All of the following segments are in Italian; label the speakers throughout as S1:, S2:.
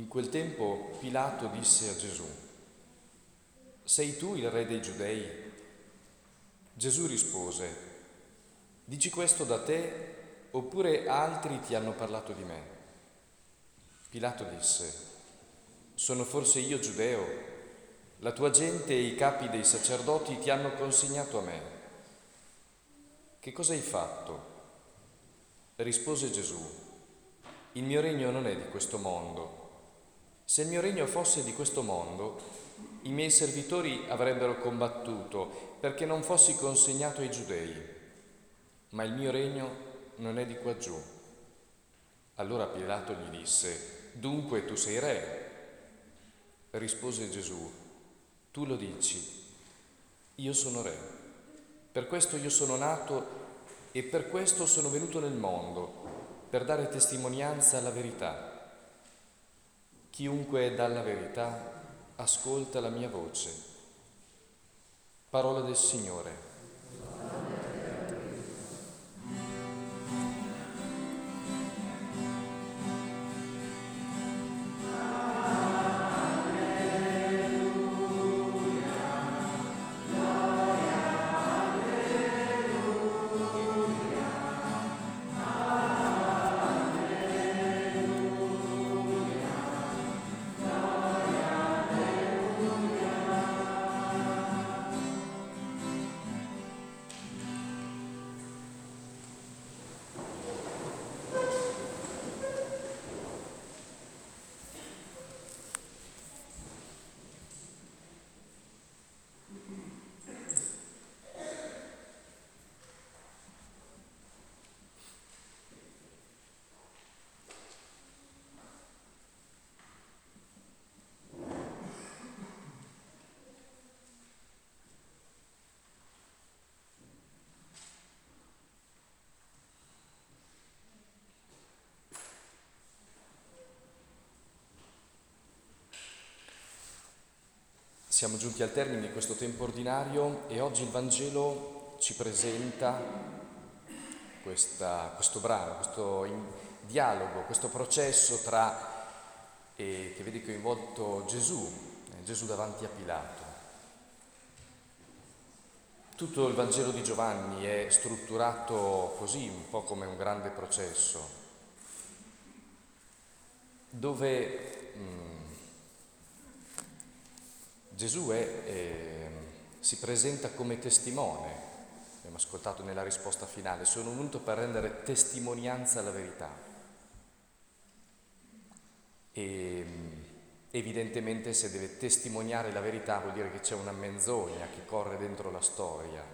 S1: In quel tempo Pilato disse a Gesù, Sei tu il re dei giudei? Gesù rispose, Dici questo da te oppure altri ti hanno parlato di me? Pilato disse, Sono forse io giudeo? La tua gente e i capi dei sacerdoti ti hanno consegnato a me. Che cosa hai fatto? Rispose Gesù, il mio regno non è di questo mondo. Se il mio regno fosse di questo mondo, i miei servitori avrebbero combattuto perché non fossi consegnato ai giudei, ma il mio regno non è di qua giù. Allora Pilato gli disse, dunque tu sei re? Rispose Gesù, tu lo dici, io sono re. Per questo io sono nato e per questo sono venuto nel mondo, per dare testimonianza alla verità. Chiunque dà la verità ascolta la mia voce. Parola del Signore. Siamo giunti al termine di questo tempo ordinario e oggi il Vangelo ci presenta questa, questo brano, questo dialogo, questo processo tra, eh, che vede coinvolto Gesù, eh, Gesù davanti a Pilato. Tutto il Vangelo di Giovanni è strutturato così, un po' come un grande processo, dove mh, mm, Gesù è, eh, si presenta come testimone, abbiamo ascoltato nella risposta finale, sono venuto per rendere testimonianza alla verità. E evidentemente se deve testimoniare la verità vuol dire che c'è una menzogna che corre dentro la storia.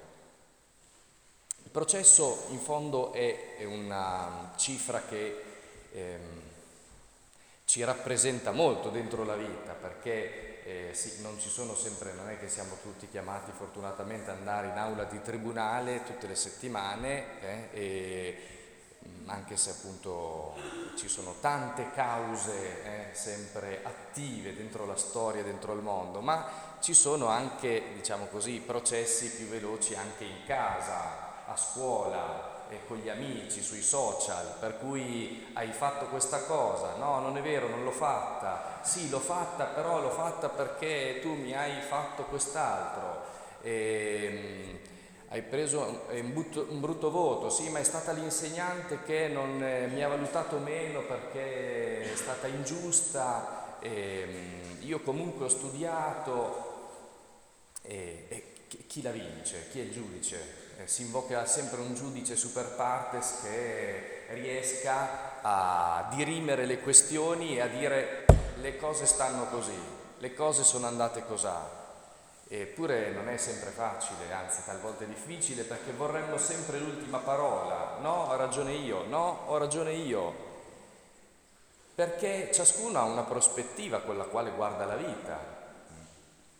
S1: Il processo in fondo è una cifra che ehm, ci rappresenta molto dentro la vita perché eh, sì, non ci sono sempre, non è che siamo tutti chiamati fortunatamente ad andare in aula di tribunale tutte le settimane, eh, e, mm, anche se appunto ci sono tante cause eh, sempre attive dentro la storia, dentro il mondo, ma ci sono anche, diciamo così, processi più veloci anche in casa, a scuola, e con gli amici, sui social, per cui hai fatto questa cosa, no, non è vero, non l'ho fatta, sì, l'ho fatta, però l'ho fatta perché tu mi hai fatto quest'altro, e, um, hai preso un, un, brutto voto, sì, ma è stata l'insegnante che non eh, mi ha valutato meno perché è stata ingiusta, e, um, io comunque ho studiato, e, e chi la vince? Chi è il giudice? Eh, si invoca sempre un giudice super partes che riesca a dirimere le questioni e a dire le cose stanno così, le cose sono andate così. Eppure non è sempre facile, anzi talvolta è difficile perché vorremmo sempre l'ultima parola. No, ho ragione io, no, ho ragione io. Perché ciascuno ha una prospettiva con la quale guarda la vita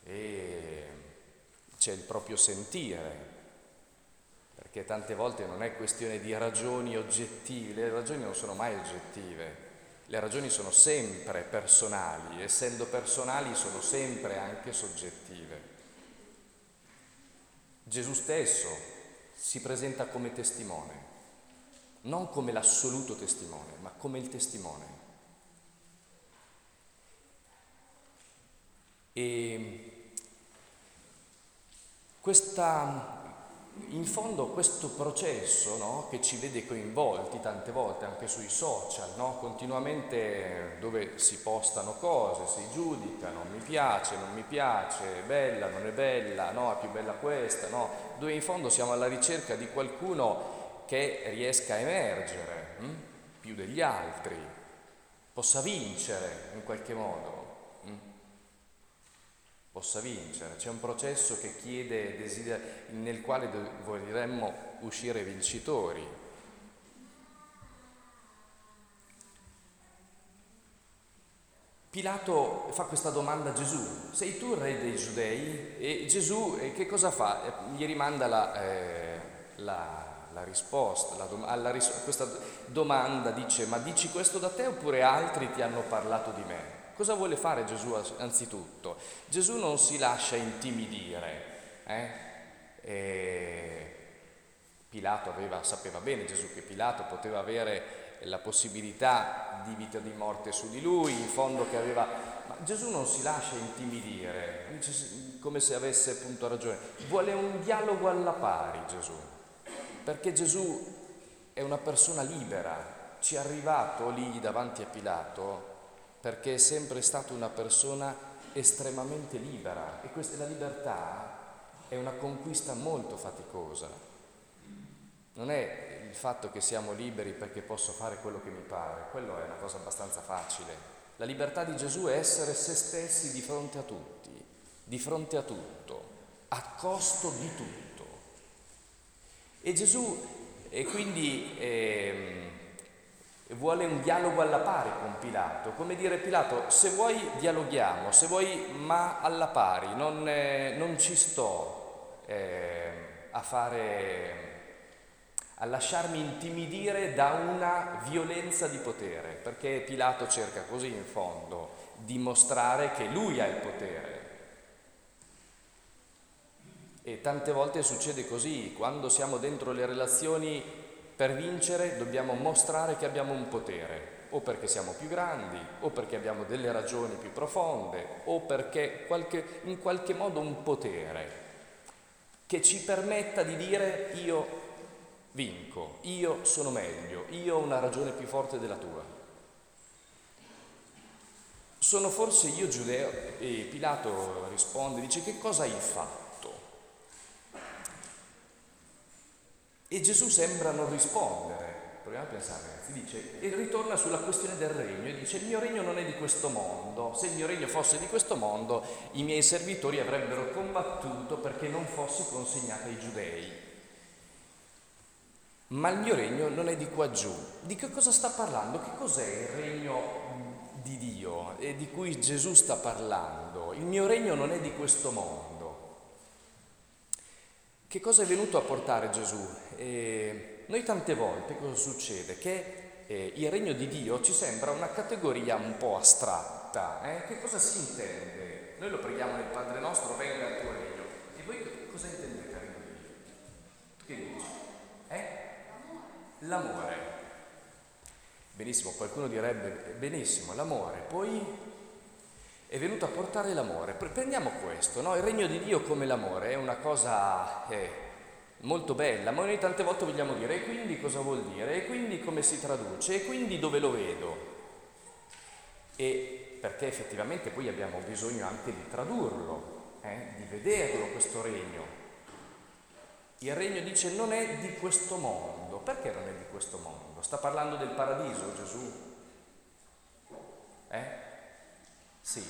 S1: e c'è il proprio sentire, perché tante volte non è questione di ragioni oggettive, le ragioni non sono mai oggettive, le ragioni sono sempre personali, essendo personali sono sempre anche soggettive. Gesù stesso si presenta come testimone, non come l'assoluto testimone, ma come il testimone. E questa in fondo questo processo no, che ci vede coinvolti tante volte anche sui social, no, continuamente dove si postano cose, si giudicano, mi piace, non mi piace, è bella, non è bella, no, è più bella questa, dove in fondo siamo alla ricerca di qualcuno che riesca a emergere hm, più degli altri, possa vincere in qualche modo possa vincere. C'è un processo che chiede, desidera, nel quale vorremmo uscire vincitori. Pilato fa questa domanda a Gesù, sei tu il re dei giudei? E Gesù eh, che cosa fa? Gli rimanda la, eh, la, la risposta, la dom- alla ris- questa domanda dice, ma dici questo da te oppure altri ti hanno parlato di me? Cosa vuole fare Gesù anzitutto? Gesù non si lascia intimidire. Eh? E Pilato aveva, sapeva bene Gesù che Pilato poteva avere la possibilità di vita di morte su di lui, in fondo che aveva... Ma Gesù non si lascia intimidire, come se avesse appunto ragione. Vuole un dialogo alla pari Gesù, perché Gesù è una persona libera, ci è arrivato lì davanti a Pilato perché è sempre stata una persona estremamente libera e questa, la libertà è una conquista molto faticosa. Non è il fatto che siamo liberi perché posso fare quello che mi pare, quello è una cosa abbastanza facile. La libertà di Gesù è essere se stessi di fronte a tutti, di fronte a tutto, a costo di tutto. E Gesù, e quindi... Eh, vuole un dialogo alla pari con Pilato, come dire Pilato, se vuoi dialoghiamo, se vuoi ma alla pari, non, eh, non ci sto eh, a fare, a lasciarmi intimidire da una violenza di potere, perché Pilato cerca così in fondo dimostrare che lui ha il potere. E tante volte succede così, quando siamo dentro le relazioni per vincere dobbiamo mostrare che abbiamo un potere, o perché siamo più grandi, o perché abbiamo delle ragioni più profonde, o perché qualche, in qualche modo un potere che ci permetta di dire io vinco, io sono meglio, io ho una ragione più forte della tua. Sono forse io giudeo? E Pilato risponde, dice che cosa hai fatto? E Gesù sembra non rispondere. Proviamo a pensare, ragazzi. Dice, e ritorna sulla questione del regno e dice: Il mio regno non è di questo mondo. Se il mio regno fosse di questo mondo, i miei servitori avrebbero combattuto perché non fossi consegnato ai giudei. Ma il mio regno non è di qua giù. Di che cosa sta parlando? Che cos'è il regno di Dio e di cui Gesù sta parlando? Il mio regno non è di questo mondo. Che cosa è venuto a portare Gesù? Eh, noi tante volte cosa succede? Che eh, il regno di Dio ci sembra una categoria un po' astratta. Eh? Che cosa si intende? Noi lo preghiamo nel Padre nostro, venga il tuo regno. E voi cosa intendete regno di Dio? Che dici? Eh? L'amore. Benissimo, qualcuno direbbe benissimo, l'amore. Poi è venuto a portare l'amore. Prendiamo questo, no? il regno di Dio come l'amore è una cosa eh, molto bella, ma noi tante volte vogliamo dire e quindi cosa vuol dire, e quindi come si traduce, e quindi dove lo vedo. E perché effettivamente poi abbiamo bisogno anche di tradurlo, eh, di vederlo questo regno. Il regno dice non è di questo mondo. Perché non è di questo mondo? Sta parlando del paradiso Gesù? Eh? Sì.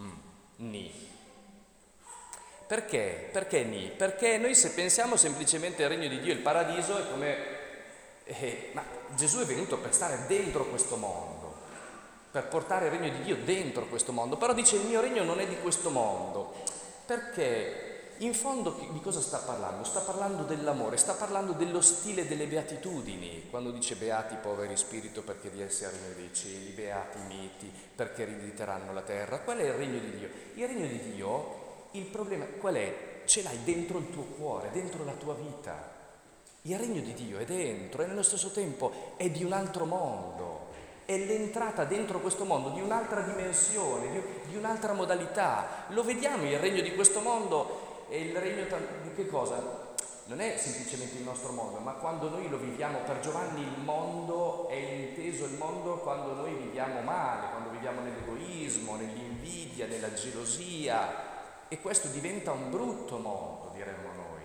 S1: Mm. Ni. Perché? Perché ni? Perché noi se pensiamo semplicemente al regno di Dio, il paradiso è come... Eh, ma Gesù è venuto per stare dentro questo mondo, per portare il regno di Dio dentro questo mondo, però dice il mio regno non è di questo mondo. Perché? In fondo di cosa sta parlando? Sta parlando dell'amore, sta parlando dello stile delle beatitudini, quando dice beati poveri spirito perché di essi regno dei cieli, beati miti perché erediteranno la terra. Qual è il regno di Dio? Il regno di Dio, il problema qual è? Ce l'hai dentro il tuo cuore, dentro la tua vita. Il regno di Dio è dentro e nello stesso tempo è di un altro mondo, è l'entrata dentro questo mondo di un'altra dimensione, di, di un'altra modalità. Lo vediamo, il regno di questo mondo è il regno di che cosa? non è semplicemente il nostro mondo, ma quando noi lo viviamo, per Giovanni il mondo è inteso il mondo quando noi viviamo male, quando viviamo nell'egoismo, nell'invidia, nella gelosia e questo diventa un brutto mondo, diremmo noi.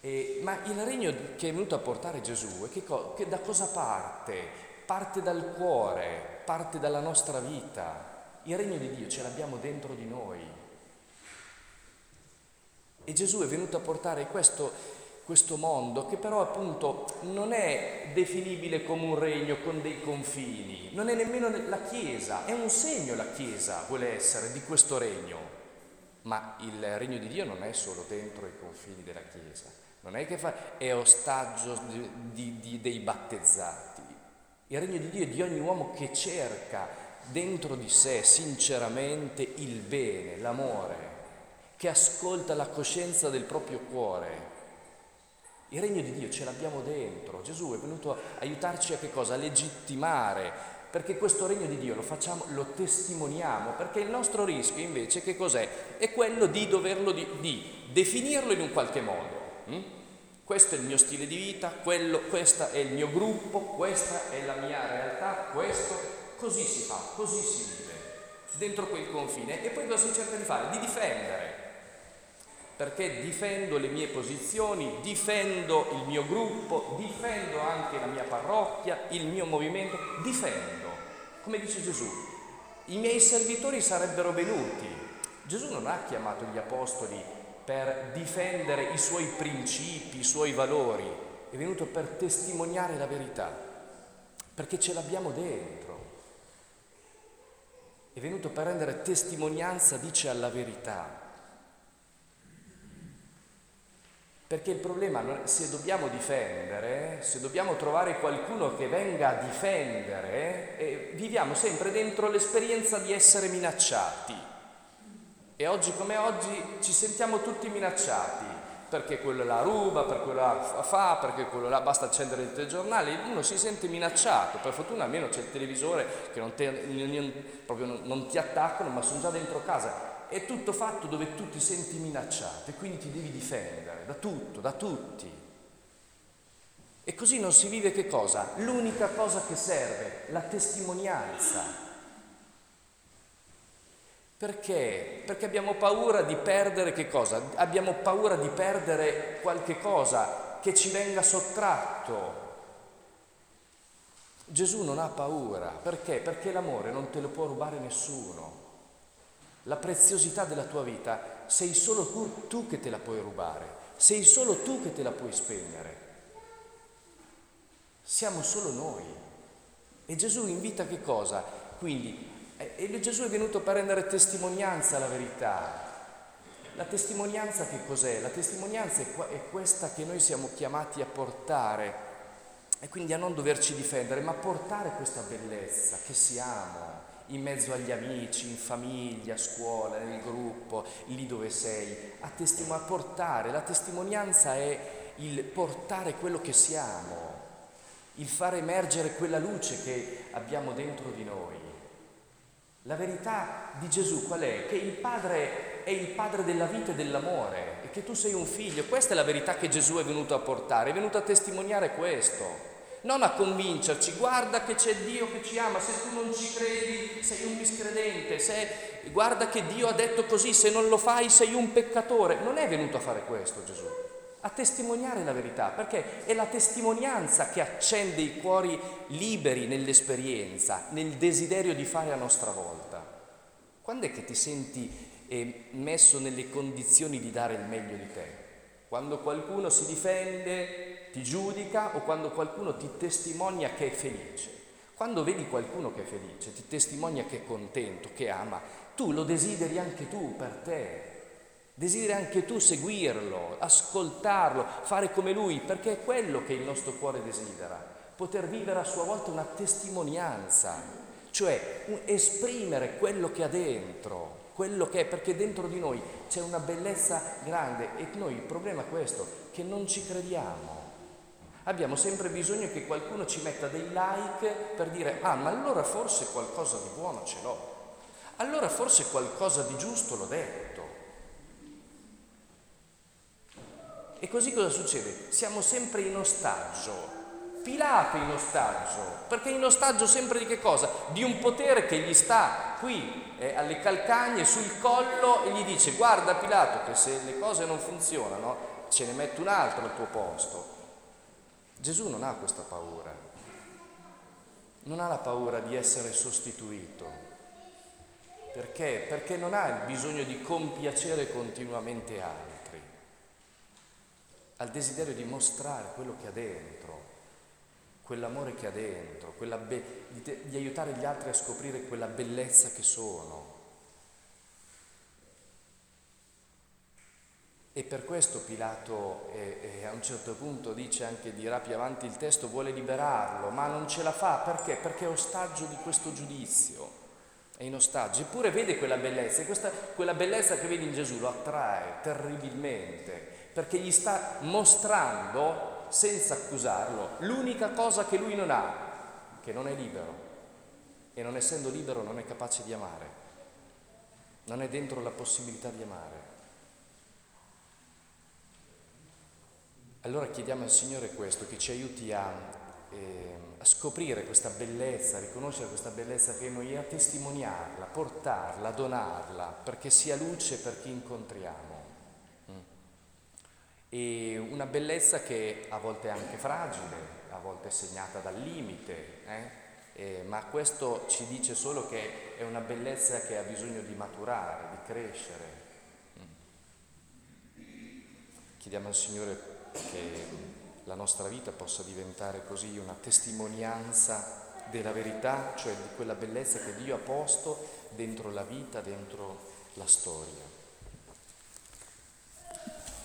S1: E, ma il regno che è venuto a portare Gesù, che, che da cosa parte? Parte dal cuore, parte dalla nostra vita. Il regno di Dio ce l'abbiamo dentro di noi. E Gesù è venuto a portare questo, questo mondo che però appunto non è definibile come un regno con dei confini, non è nemmeno la Chiesa, è un segno la Chiesa vuole essere di questo regno, ma il regno di Dio non è solo dentro i confini della Chiesa, non è che fa, è ostaggio di, di, di, dei battezzati, il regno di Dio è di ogni uomo che cerca dentro di sé sinceramente il bene, l'amore, che ascolta la coscienza del proprio cuore. Il regno di Dio ce l'abbiamo dentro. Gesù è venuto a aiutarci a che cosa? A legittimare, perché questo regno di Dio lo facciamo, lo testimoniamo, perché il nostro rischio invece che cos'è? È quello di doverlo, di, di definirlo in un qualche modo. Hm? Questo è il mio stile di vita, quello, questo è il mio gruppo, questa è la mia realtà, questo, così si fa, così si vive, dentro quel confine. E poi cosa si cerca di fare? Di difendere perché difendo le mie posizioni, difendo il mio gruppo, difendo anche la mia parrocchia, il mio movimento, difendo. Come dice Gesù, i miei servitori sarebbero venuti. Gesù non ha chiamato gli apostoli per difendere i suoi principi, i suoi valori, è venuto per testimoniare la verità, perché ce l'abbiamo dentro. È venuto per rendere testimonianza, dice, alla verità. Perché il problema, se dobbiamo difendere, se dobbiamo trovare qualcuno che venga a difendere, eh, viviamo sempre dentro l'esperienza di essere minacciati. E oggi come oggi ci sentiamo tutti minacciati, perché quello la ruba, per quello la fa, perché quello là basta accendere il telegiornale, uno si sente minacciato, per fortuna almeno c'è il televisore che non, te, non, non ti attaccano, ma sono già dentro casa è tutto fatto dove tu ti senti minacciato e quindi ti devi difendere da tutto, da tutti. E così non si vive che cosa? L'unica cosa che serve, la testimonianza. Perché? Perché abbiamo paura di perdere che cosa? Abbiamo paura di perdere qualche cosa che ci venga sottratto. Gesù non ha paura, perché? Perché l'amore non te lo può rubare nessuno la preziosità della tua vita, sei solo tu, tu, che te la puoi rubare, sei solo tu che te la puoi spegnere. Siamo solo noi. E Gesù invita che cosa? Quindi, e Gesù è venuto per rendere testimonianza alla verità. La testimonianza che cos'è? La testimonianza è questa che noi siamo chiamati a portare e quindi a non doverci difendere, ma portare questa bellezza che siamo, in mezzo agli amici, in famiglia, a scuola, nel gruppo, lì dove sei, a, testim- a portare. La testimonianza è il portare quello che siamo, il far emergere quella luce che abbiamo dentro di noi. La verità di Gesù qual è? Che il Padre è il Padre della vita e dell'amore e che tu sei un figlio. Questa è la verità che Gesù è venuto a portare, è venuto a testimoniare questo non a convincerci, guarda che c'è Dio che ci ama, se tu non ci credi sei un miscredente, se, guarda che Dio ha detto così, se non lo fai sei un peccatore. Non è venuto a fare questo Gesù, a testimoniare la verità, perché è la testimonianza che accende i cuori liberi nell'esperienza, nel desiderio di fare a nostra volta. Quando è che ti senti eh, messo nelle condizioni di dare il meglio di te? Quando qualcuno si difende ti giudica o quando qualcuno ti testimonia che è felice. Quando vedi qualcuno che è felice, ti testimonia che è contento, che ama, tu lo desideri anche tu per te. Desideri anche tu seguirlo, ascoltarlo, fare come lui, perché è quello che il nostro cuore desidera, poter vivere a sua volta una testimonianza, cioè esprimere quello che ha dentro, quello che è, perché dentro di noi c'è una bellezza grande e noi il problema è questo, che non ci crediamo. Abbiamo sempre bisogno che qualcuno ci metta dei like per dire, ah, ma allora forse qualcosa di buono ce l'ho, allora forse qualcosa di giusto l'ho detto. E così cosa succede? Siamo sempre in ostaggio. Pilato in ostaggio, perché in ostaggio sempre di che cosa? Di un potere che gli sta qui eh, alle calcagne, sul collo e gli dice guarda Pilato che se le cose non funzionano ce ne metto un altro al tuo posto. Gesù non ha questa paura, non ha la paura di essere sostituito. Perché? Perché non ha il bisogno di compiacere continuamente altri, ha il desiderio di mostrare quello che ha dentro, quell'amore che ha dentro, be- di, di aiutare gli altri a scoprire quella bellezza che sono. E per questo Pilato eh, eh, a un certo punto dice anche, dirà più avanti il testo, vuole liberarlo, ma non ce la fa. Perché? Perché è ostaggio di questo giudizio, è in ostaggio, eppure vede quella bellezza e questa, quella bellezza che vede in Gesù lo attrae terribilmente, perché gli sta mostrando, senza accusarlo, l'unica cosa che lui non ha, che non è libero, e non essendo libero non è capace di amare, non è dentro la possibilità di amare. Allora chiediamo al Signore questo, che ci aiuti a, eh, a, scoprire questa bellezza, a riconoscere questa bellezza che è noi, a testimoniarla, portarla, donarla, perché sia luce per chi incontriamo. Mm. E una bellezza che a volte è anche fragile, a volte è segnata dal limite, eh? Eh, ma questo ci dice solo che è una bellezza che ha bisogno di maturare, di crescere. Mm. Chiediamo al Signore che la nostra vita possa diventare così una testimonianza della verità, cioè di quella bellezza che Dio ha posto dentro la vita, dentro la storia.